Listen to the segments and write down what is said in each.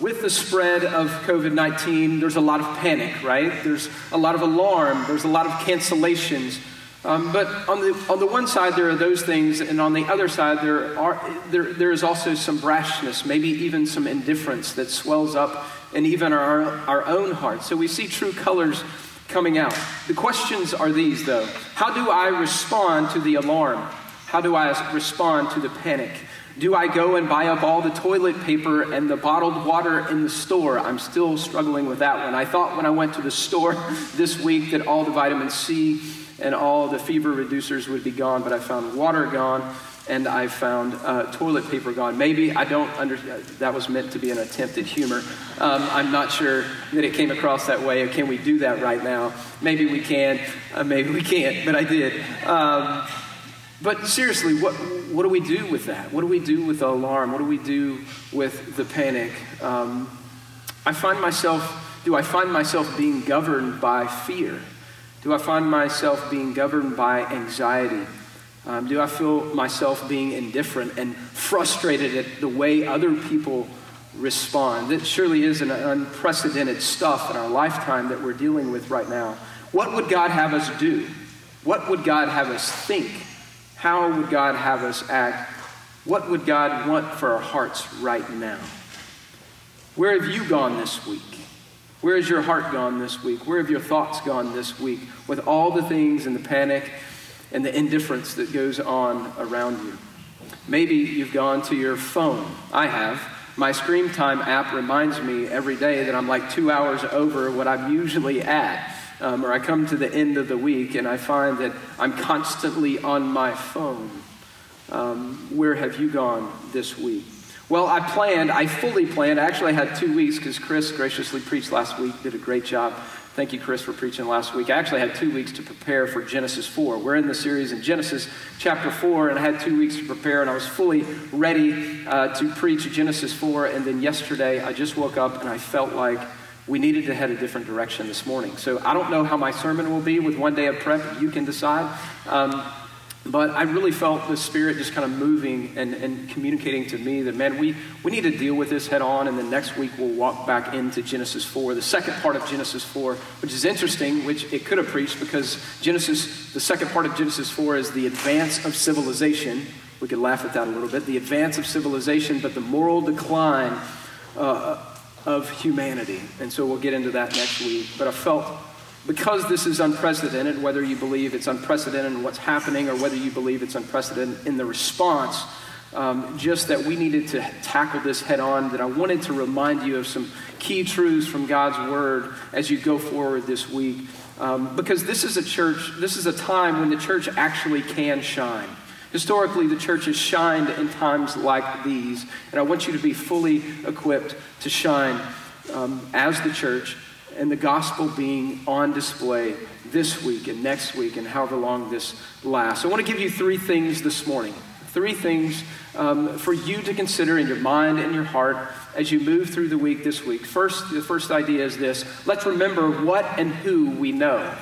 With the spread of COVID 19, there's a lot of panic, right? There's a lot of alarm, there's a lot of cancellations. Um, but on the, on the one side, there are those things, and on the other side, there, are, there, there is also some brashness, maybe even some indifference that swells up in even our, our own hearts. So we see true colors coming out. The questions are these, though How do I respond to the alarm? How do I respond to the panic? Do I go and buy up all the toilet paper and the bottled water in the store? I'm still struggling with that one. I thought when I went to the store this week that all the vitamin C and all the fever reducers would be gone, but I found water gone and I found uh, toilet paper gone. Maybe I don't understand. That was meant to be an attempt at humor. Um, I'm not sure that it came across that way. Can we do that right now? Maybe we can. Uh, maybe we can't. But I did. Um, but seriously, what, what do we do with that? What do we do with the alarm? What do we do with the panic? Um, I find myself, do I find myself being governed by fear? Do I find myself being governed by anxiety? Um, do I feel myself being indifferent and frustrated at the way other people respond? That surely is an unprecedented stuff in our lifetime that we're dealing with right now. What would God have us do? What would God have us think? How would God have us act? What would God want for our hearts right now? Where have you gone this week? Where has your heart gone this week? Where have your thoughts gone this week with all the things and the panic and the indifference that goes on around you? Maybe you've gone to your phone. I have. My screen time app reminds me every day that I'm like two hours over what I'm usually at um, or I come to the end of the week and I find that I'm constantly on my phone. Um, where have you gone this week? Well, I planned, I fully planned. Actually, I had two weeks because Chris graciously preached last week, did a great job. Thank you, Chris, for preaching last week. I actually had two weeks to prepare for Genesis 4. We're in the series in Genesis chapter 4, and I had two weeks to prepare, and I was fully ready uh, to preach Genesis 4. And then yesterday, I just woke up and I felt like we needed to head a different direction this morning. So I don't know how my sermon will be with one day of prep. You can decide. Um, but I really felt the Spirit just kind of moving and, and communicating to me that, man, we, we need to deal with this head on. And then next week we'll walk back into Genesis 4, the second part of Genesis 4, which is interesting, which it could have preached because Genesis, the second part of Genesis 4 is the advance of civilization. We could laugh at that a little bit. The advance of civilization, but the moral decline uh, of humanity. And so we'll get into that next week. But I felt because this is unprecedented, whether you believe it's unprecedented in what's happening or whether you believe it's unprecedented in the response, um, just that we needed to tackle this head on, that I wanted to remind you of some key truths from God's Word as you go forward this week. Um, because this is a church, this is a time when the church actually can shine. Historically, the church has shined in times like these, and I want you to be fully equipped to shine um, as the church and the gospel being on display this week and next week and however long this lasts. I want to give you three things this morning. Three things um, for you to consider in your mind and your heart as you move through the week this week. First, the first idea is this let's remember what and who we know.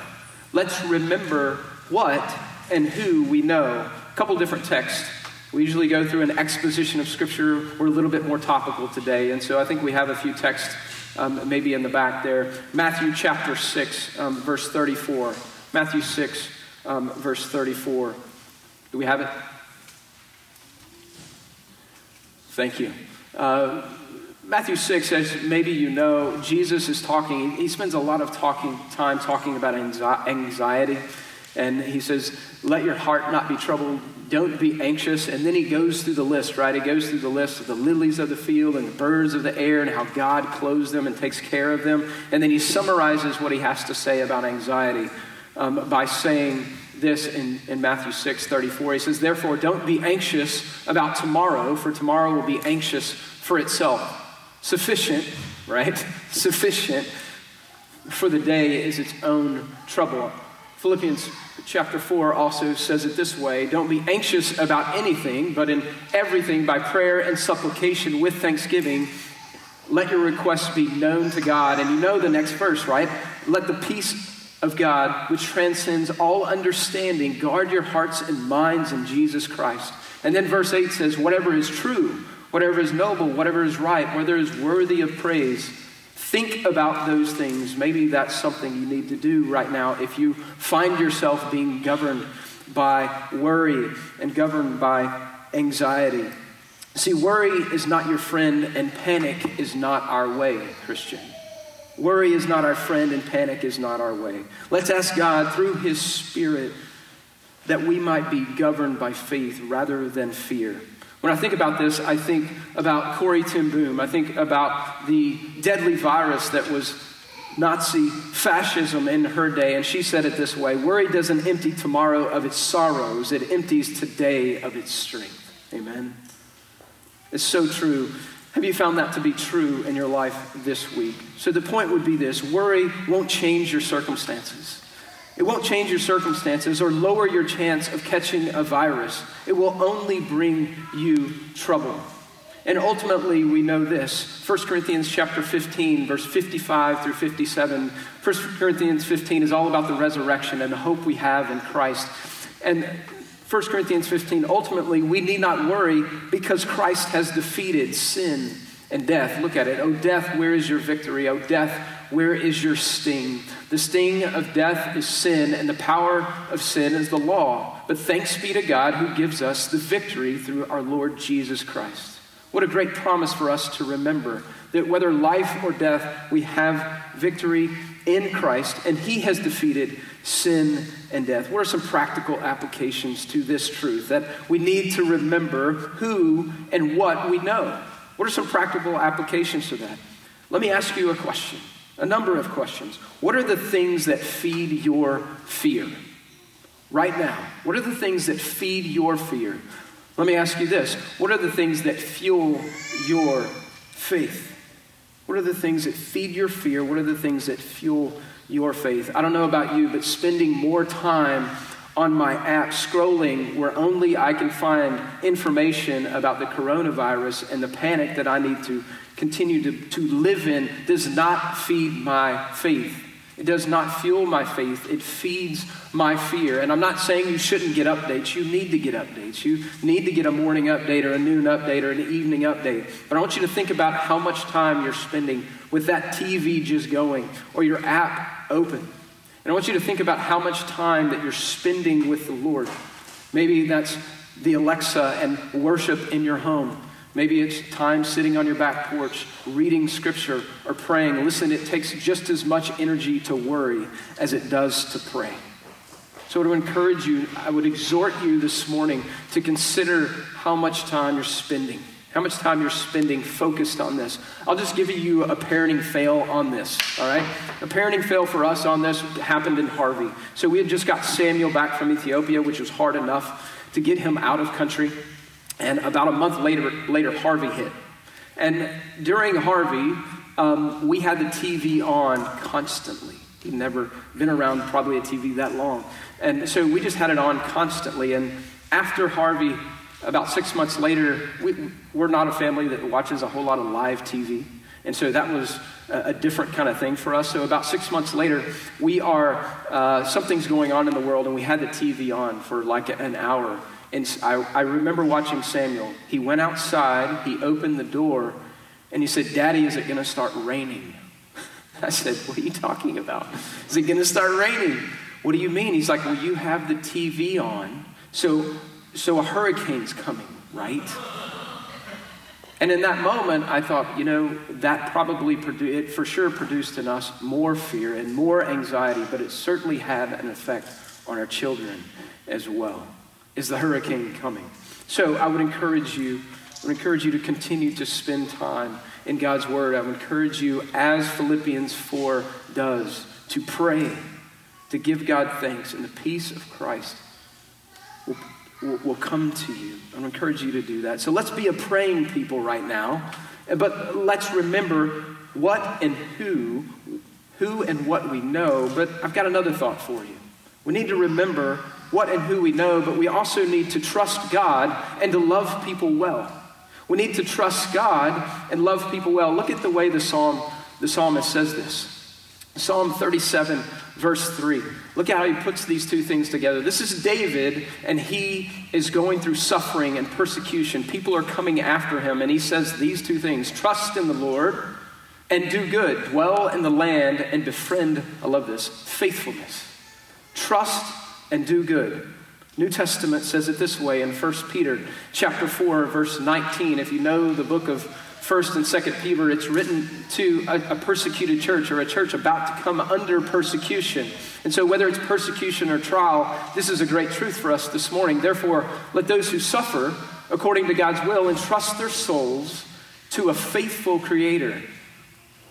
Let's remember what and who we know couple different texts. We usually go through an exposition of Scripture. We're a little bit more topical today, and so I think we have a few texts um, maybe in the back there. Matthew chapter 6, um, verse 34. Matthew 6, um, verse 34. Do we have it? Thank you. Uh, Matthew 6, as maybe you know, Jesus is talking, he spends a lot of talking time talking about anxiety. And he says, Let your heart not be troubled. Don't be anxious. And then he goes through the list, right? He goes through the list of the lilies of the field and the birds of the air and how God clothes them and takes care of them. And then he summarizes what he has to say about anxiety um, by saying this in, in Matthew 6 34. He says, Therefore, don't be anxious about tomorrow, for tomorrow will be anxious for itself. Sufficient, right? Sufficient for the day is its own trouble. Philippians chapter 4 also says it this way Don't be anxious about anything, but in everything by prayer and supplication with thanksgiving, let your requests be known to God. And you know the next verse, right? Let the peace of God, which transcends all understanding, guard your hearts and minds in Jesus Christ. And then verse 8 says, Whatever is true, whatever is noble, whatever is right, whether is worthy of praise. Think about those things. Maybe that's something you need to do right now if you find yourself being governed by worry and governed by anxiety. See, worry is not your friend, and panic is not our way, Christian. Worry is not our friend, and panic is not our way. Let's ask God through His Spirit that we might be governed by faith rather than fear. When I think about this, I think about Corrie ten Boom. I think about the deadly virus that was Nazi fascism in her day, and she said it this way Worry doesn't empty tomorrow of its sorrows, it empties today of its strength. Amen. It's so true. Have you found that to be true in your life this week? So the point would be this worry won't change your circumstances. It won't change your circumstances or lower your chance of catching a virus. It will only bring you trouble. And ultimately, we know this. 1 Corinthians chapter 15, verse 55 through 57. 1 Corinthians 15 is all about the resurrection and the hope we have in Christ. And 1 Corinthians 15, ultimately, we need not worry because Christ has defeated sin and death. Look at it. Oh, death, where is your victory? Oh, death, where is your sting? The sting of death is sin, and the power of sin is the law. But thanks be to God who gives us the victory through our Lord Jesus Christ. What a great promise for us to remember that whether life or death, we have victory in Christ, and He has defeated sin and death. What are some practical applications to this truth that we need to remember who and what we know? What are some practical applications to that? Let me ask you a question, a number of questions. What are the things that feed your fear? Right now, what are the things that feed your fear? Let me ask you this What are the things that fuel your faith? What are the things that feed your fear? What are the things that fuel your faith. I don't know about you, but spending more time on my app scrolling where only I can find information about the coronavirus and the panic that I need to continue to, to live in does not feed my faith. It does not fuel my faith. It feeds my fear. And I'm not saying you shouldn't get updates. You need to get updates. You need to get a morning update or a noon update or an evening update. But I want you to think about how much time you're spending with that TV just going or your app open. And I want you to think about how much time that you're spending with the Lord. Maybe that's the Alexa and worship in your home. Maybe it's time sitting on your back porch, reading scripture or praying. Listen, it takes just as much energy to worry as it does to pray. So, to encourage you, I would exhort you this morning to consider how much time you're spending, how much time you're spending focused on this. I'll just give you a parenting fail on this, all right? A parenting fail for us on this happened in Harvey. So, we had just got Samuel back from Ethiopia, which was hard enough to get him out of country. And about a month later, later Harvey hit. And during Harvey, um, we had the TV on constantly. He'd never been around probably a TV that long. And so we just had it on constantly. And after Harvey, about six months later, we, we're not a family that watches a whole lot of live TV. And so that was a, a different kind of thing for us. So about six months later, we are, uh, something's going on in the world, and we had the TV on for like an hour. And I, I remember watching Samuel. He went outside, he opened the door, and he said, Daddy, is it going to start raining? I said, What are you talking about? Is it going to start raining? What do you mean? He's like, Well, you have the TV on, so, so a hurricane's coming, right? And in that moment, I thought, you know, that probably produ- it for sure produced in us more fear and more anxiety, but it certainly had an effect on our children as well. Is the hurricane coming? So I would encourage you, I would encourage you to continue to spend time in God's Word. I would encourage you, as Philippians 4 does, to pray, to give God thanks, and the peace of Christ will, will, will come to you. I would encourage you to do that. So let's be a praying people right now, but let's remember what and who, who and what we know. But I've got another thought for you. We need to remember what and who we know, but we also need to trust God and to love people well. We need to trust God and love people well. Look at the way the psalm the psalmist says this. Psalm 37, verse 3. Look at how he puts these two things together. This is David, and he is going through suffering and persecution. People are coming after him, and he says these two things Trust in the Lord and do good, dwell in the land and befriend, I love this, faithfulness. Trust and do good. New Testament says it this way in 1 Peter chapter 4 verse 19. If you know the book of 1st and 2nd Peter, it's written to a, a, persecuted church or a church about to come under persecution. And so whether it's persecution or trial, this is a great truth for us this morning. Therefore, let those who suffer according to God's will entrust their souls to a faithful creator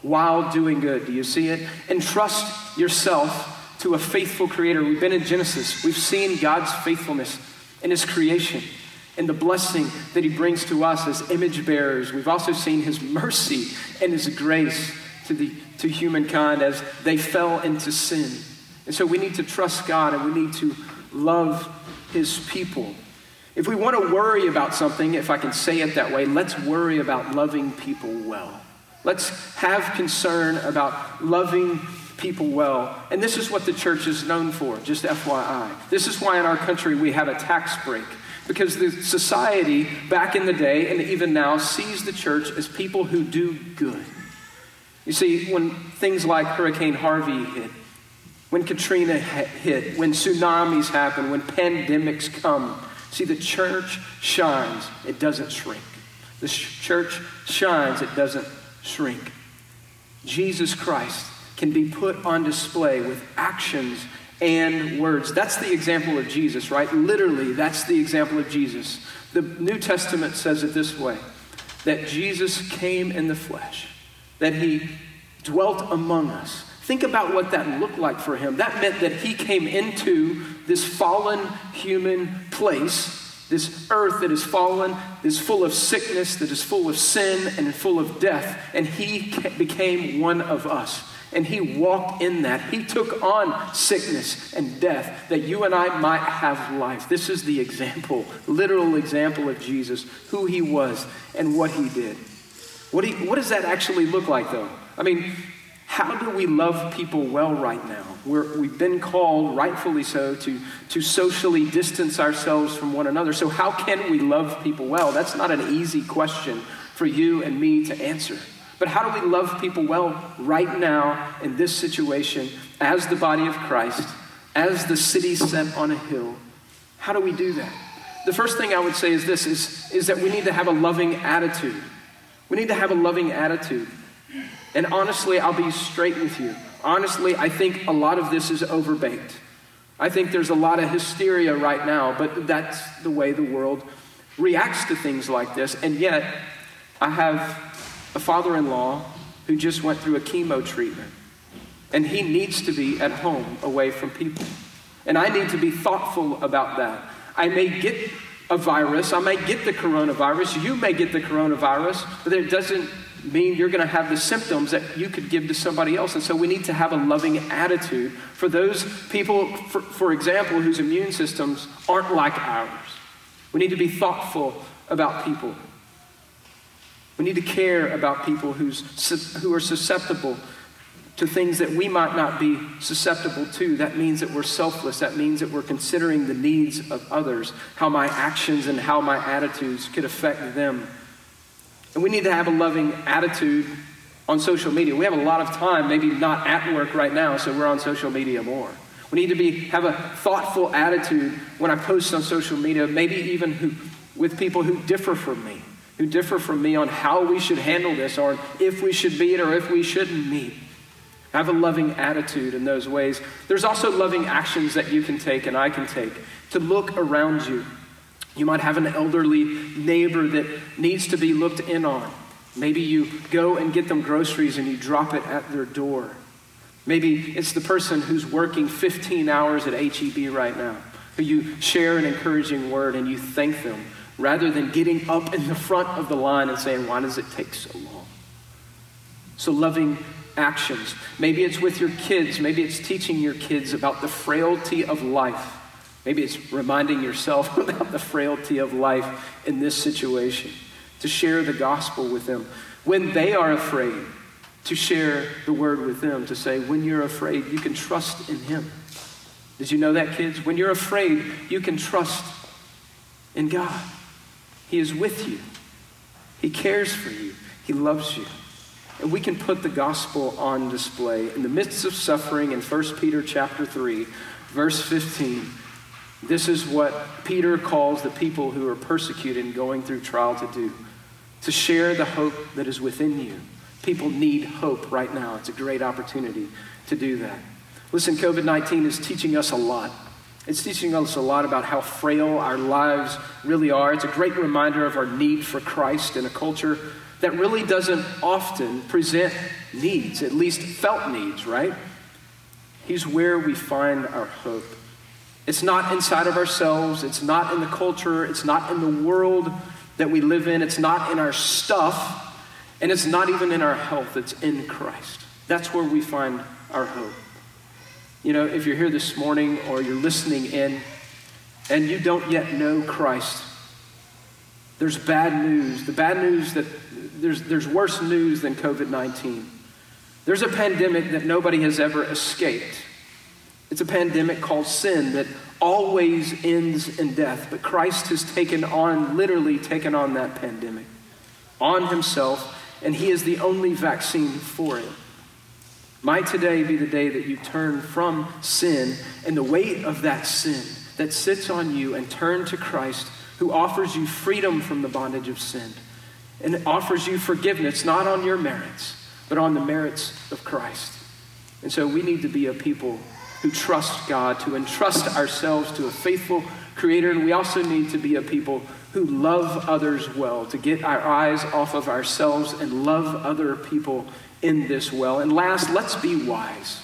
while doing good. Do you see it? Entrust yourself to a faithful creator. We've been in Genesis, we've seen God's faithfulness in his creation and the blessing that he brings to us as image bearers. We've also seen his mercy and his grace to, the, to humankind as they fell into sin. And so we need to trust God and we need to love his people. If we want to worry about something, if I can say it that way, let's worry about loving people well. Let's have concern about loving people well. And this is what the church is known for, just FYI. This is why in our country we have a tax break. Because the society back in the day and even now sees the church as people who do good. You see, when things like Hurricane Harvey hit, when Katrina hit, when tsunamis happen, when pandemics come, see, the church shines, it doesn't shrink. The church shines, it doesn't shrink. Jesus Christ can be put on display with actions and words. That's the example of Jesus, right? Literally, that's the example of Jesus. The New Testament says it this way that Jesus came in the flesh, that he dwelt among us. Think about what that looked like for him. That meant that he came into this fallen human place this earth that is fallen, is full of sickness, that is full of sin and full of death, and he became one of us and he walked in that. He took on sickness and death that you and I might have life. This is the example, literal example of Jesus, who he was and what he did. What, what does that actually look like, though? I mean, how do we love people well right now? We're, we've been called, rightfully so, to, to socially distance ourselves from one another. So, how can we love people well? That's not an easy question for you and me to answer. But how do we love people well right now in this situation as the body of Christ, as the city set on a hill? How do we do that? The first thing I would say is this is, is that we need to have a loving attitude. We need to have a loving attitude. And honestly, I'll be straight with you. Honestly, I think a lot of this is overbaked. I think there's a lot of hysteria right now, but that's the way the world reacts to things like this. And yet, I have a father in law who just went through a chemo treatment. And he needs to be at home away from people. And I need to be thoughtful about that. I may get a virus, I may get the coronavirus, you may get the coronavirus, but it doesn't mean you're going to have the symptoms that you could give to somebody else. And so we need to have a loving attitude for those people, for, for example, whose immune systems aren't like ours. We need to be thoughtful about people. We need to care about people who's, who are susceptible to things that we might not be susceptible to. That means that we're selfless. That means that we're considering the needs of others, how my actions and how my attitudes could affect them. And we need to have a loving attitude on social media. We have a lot of time, maybe not at work right now, so we're on social media more. We need to be, have a thoughtful attitude when I post on social media, maybe even who, with people who differ from me who differ from me on how we should handle this or if we should meet or if we shouldn't meet. Have a loving attitude in those ways. There's also loving actions that you can take and I can take to look around you. You might have an elderly neighbor that needs to be looked in on. Maybe you go and get them groceries and you drop it at their door. Maybe it's the person who's working 15 hours at HEB right now, who you share an encouraging word and you thank them rather than getting up in the front of the line and saying, Why does it take so long? So, loving actions. Maybe it's with your kids. Maybe it's teaching your kids about the frailty of life. Maybe it's reminding yourself about the frailty of life in this situation. To share the gospel with them. When they are afraid, to share the word with them, to say, when you're afraid, you can trust in him. Did you know that, kids? When you're afraid, you can trust in God. He is with you, He cares for you, He loves you. And we can put the gospel on display in the midst of suffering in 1 Peter chapter 3, verse 15. This is what Peter calls the people who are persecuted and going through trial to do to share the hope that is within you. People need hope right now. It's a great opportunity to do that. Listen, COVID 19 is teaching us a lot. It's teaching us a lot about how frail our lives really are. It's a great reminder of our need for Christ in a culture that really doesn't often present needs, at least felt needs, right? He's where we find our hope. It's not inside of ourselves, it's not in the culture, it's not in the world that we live in, it's not in our stuff, and it's not even in our health, it's in Christ. That's where we find our hope. You know, if you're here this morning or you're listening in and you don't yet know Christ, there's bad news. The bad news that there's, there's worse news than COVID 19. There's a pandemic that nobody has ever escaped. It's a pandemic called sin that always ends in death. But Christ has taken on, literally taken on that pandemic on himself, and he is the only vaccine for it. Might today be the day that you turn from sin and the weight of that sin that sits on you and turn to Christ who offers you freedom from the bondage of sin and offers you forgiveness not on your merits, but on the merits of Christ. And so we need to be a people who trust God, to entrust ourselves to a faithful Creator, and we also need to be a people who love others well, to get our eyes off of ourselves and love other people in this well. And last, let's be wise.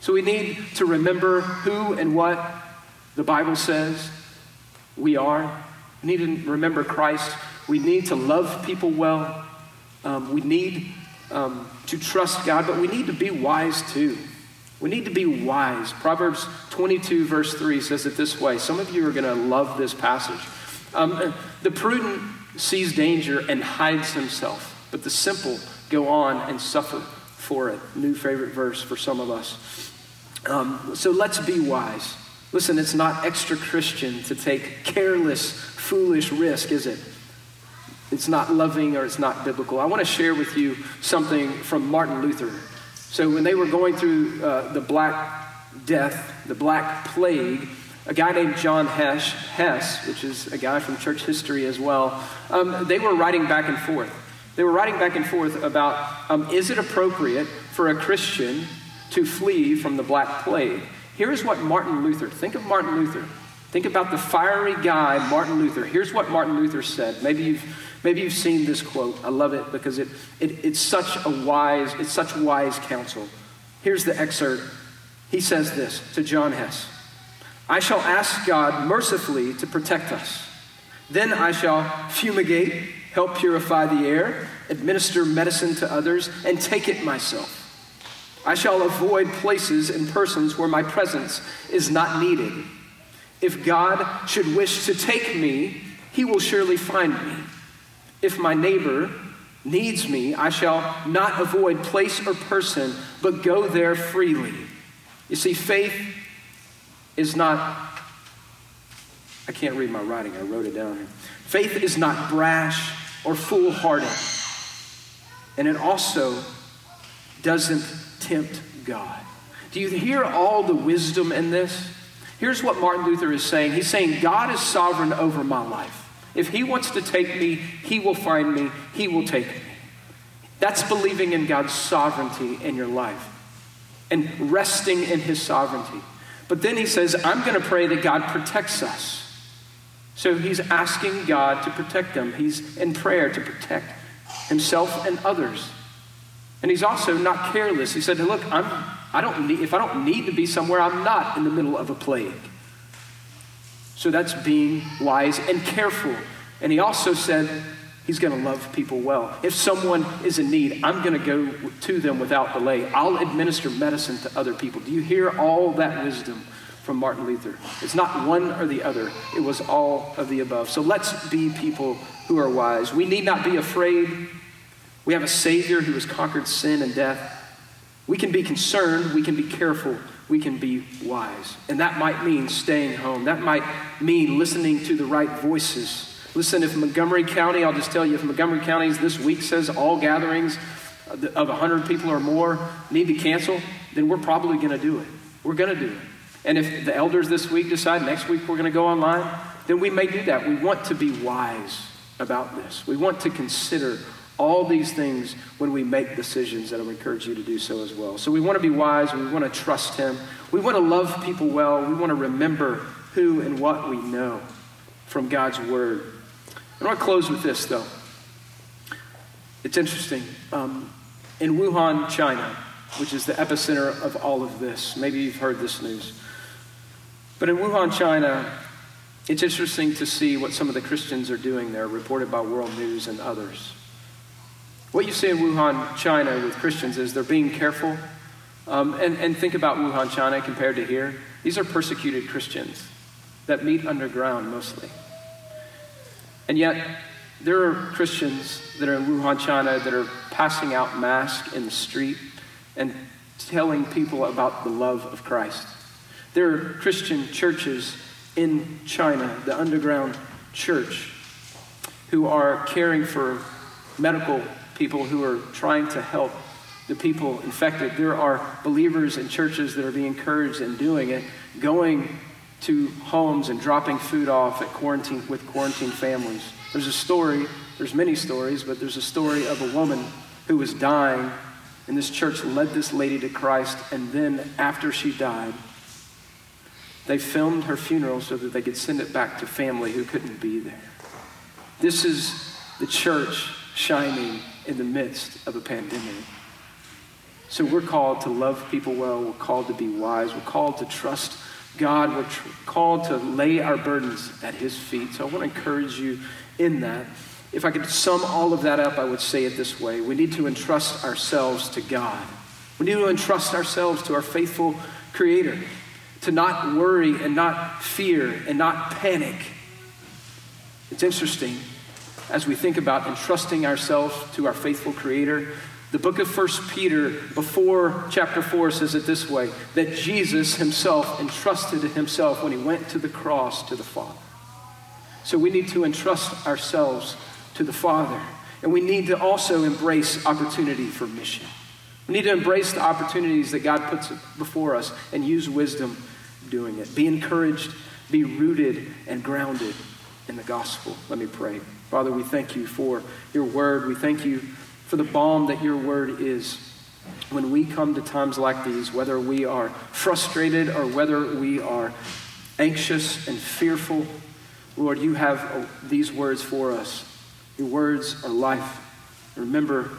So we need to remember who and what the Bible says we are. We need to remember Christ. We need to love people well. Um, we need um, to trust God, but we need to be wise too. We need to be wise. Proverbs 22, verse 3 says it this way. Some of you are going to love this passage. Um, the prudent sees danger and hides himself, but the simple go on and suffer for it. New favorite verse for some of us. Um, so let's be wise. Listen, it's not extra Christian to take careless, foolish risk, is it? It's not loving or it's not biblical. I want to share with you something from Martin Luther. So when they were going through uh, the Black Death, the Black Plague, a guy named John Hesh, Hess, which is a guy from church history as well, um, they were writing back and forth. They were writing back and forth about um, is it appropriate for a Christian to flee from the Black Plague? Here's what Martin Luther, think of Martin Luther. Think about the fiery guy, Martin Luther. Here's what Martin Luther said. Maybe you've, maybe you've seen this quote. I love it because it, it, it's such a wise, it's such wise counsel. Here's the excerpt. He says this to John Hess. I shall ask God mercifully to protect us. Then I shall fumigate, help purify the air, administer medicine to others, and take it myself. I shall avoid places and persons where my presence is not needed. If God should wish to take me, he will surely find me. If my neighbor needs me, I shall not avoid place or person, but go there freely. You see, faith is not, I can't read my writing, I wrote it down here. Faith is not brash or foolhardy. And it also doesn't tempt God. Do you hear all the wisdom in this? Here's what Martin Luther is saying He's saying, God is sovereign over my life. If He wants to take me, He will find me, He will take me. That's believing in God's sovereignty in your life and resting in His sovereignty. But then he says, I'm going to pray that God protects us. So he's asking God to protect them. He's in prayer to protect himself and others. And he's also not careless. He said, Look, I'm, I don't need, if I don't need to be somewhere, I'm not in the middle of a plague. So that's being wise and careful. And he also said, He's going to love people well. If someone is in need, I'm going to go to them without delay. I'll administer medicine to other people. Do you hear all that wisdom from Martin Luther? It's not one or the other, it was all of the above. So let's be people who are wise. We need not be afraid. We have a Savior who has conquered sin and death. We can be concerned, we can be careful, we can be wise. And that might mean staying home. That might mean listening to the right voices. Listen, if Montgomery County, I'll just tell you, if Montgomery County this week says all gatherings of 100 people or more need to cancel, then we're probably going to do it. We're going to do it. And if the elders this week decide next week we're going to go online, then we may do that. We want to be wise about this. We want to consider all these things when we make decisions, and I would encourage you to do so as well. So we want to be wise, we want to trust Him, we want to love people well, we want to remember who and what we know from God's Word. And I want to close with this, though. It's interesting. Um, in Wuhan, China, which is the epicenter of all of this, maybe you've heard this news. But in Wuhan, China, it's interesting to see what some of the Christians are doing there, reported by World News and others. What you see in Wuhan, China with Christians is they're being careful. Um, and, and think about Wuhan, China compared to here. These are persecuted Christians that meet underground mostly. And yet, there are Christians that are in Wuhan, China that are passing out masks in the street and telling people about the love of Christ. There are Christian churches in China, the underground church, who are caring for medical people who are trying to help the people infected. There are believers in churches that are being encouraged in doing it, going to homes and dropping food off at quarantine with quarantine families. There's a story, there's many stories, but there's a story of a woman who was dying, and this church led this lady to Christ, and then after she died, they filmed her funeral so that they could send it back to family who couldn't be there. This is the church shining in the midst of a pandemic. So we're called to love people well. We're called to be wise. We're called to trust God. We're tr- called to lay our burdens at His feet. So I want to encourage you in that. If I could sum all of that up, I would say it this way We need to entrust ourselves to God. We need to entrust ourselves to our faithful Creator, to not worry and not fear and not panic. It's interesting as we think about entrusting ourselves to our faithful Creator. The book of First Peter, before chapter 4, says it this way that Jesus himself entrusted himself when he went to the cross to the Father. So we need to entrust ourselves to the Father. And we need to also embrace opportunity for mission. We need to embrace the opportunities that God puts before us and use wisdom doing it. Be encouraged, be rooted and grounded in the gospel. Let me pray. Father, we thank you for your word. We thank you for the balm that your word is. When we come to times like these, whether we are frustrated or whether we are anxious and fearful, Lord, you have uh, these words for us. Your words are life. Remember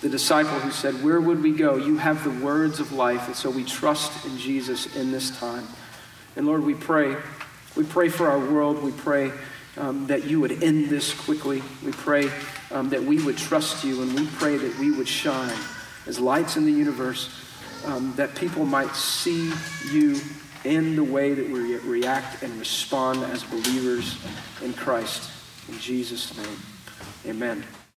the disciple who said, Where would we go? You have the words of life. And so we trust in Jesus in this time. And Lord, we pray. We pray for our world. We pray um, that you would end this quickly. We pray um, that we would trust you, and we pray that we would shine as lights in the universe, um, that people might see you in the way that we react and respond as believers in Christ. In Jesus' name, amen.